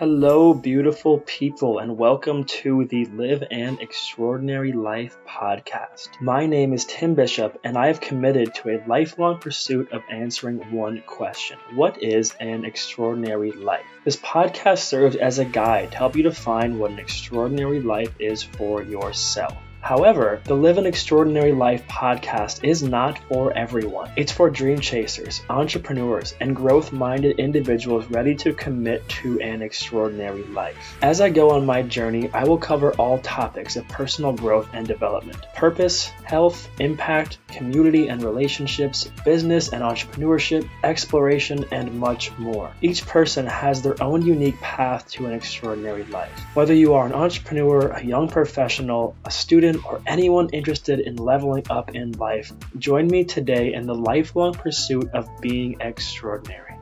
Hello, beautiful people, and welcome to the Live an Extraordinary Life podcast. My name is Tim Bishop, and I have committed to a lifelong pursuit of answering one question What is an extraordinary life? This podcast serves as a guide to help you define what an extraordinary life is for yourself. However, the Live an Extraordinary Life podcast is not for everyone. It's for dream chasers, entrepreneurs, and growth minded individuals ready to commit to an extraordinary life. As I go on my journey, I will cover all topics of personal growth and development purpose, health, impact, community and relationships, business and entrepreneurship, exploration, and much more. Each person has their own unique path to an extraordinary life. Whether you are an entrepreneur, a young professional, a student, or anyone interested in leveling up in life, join me today in the lifelong pursuit of being extraordinary.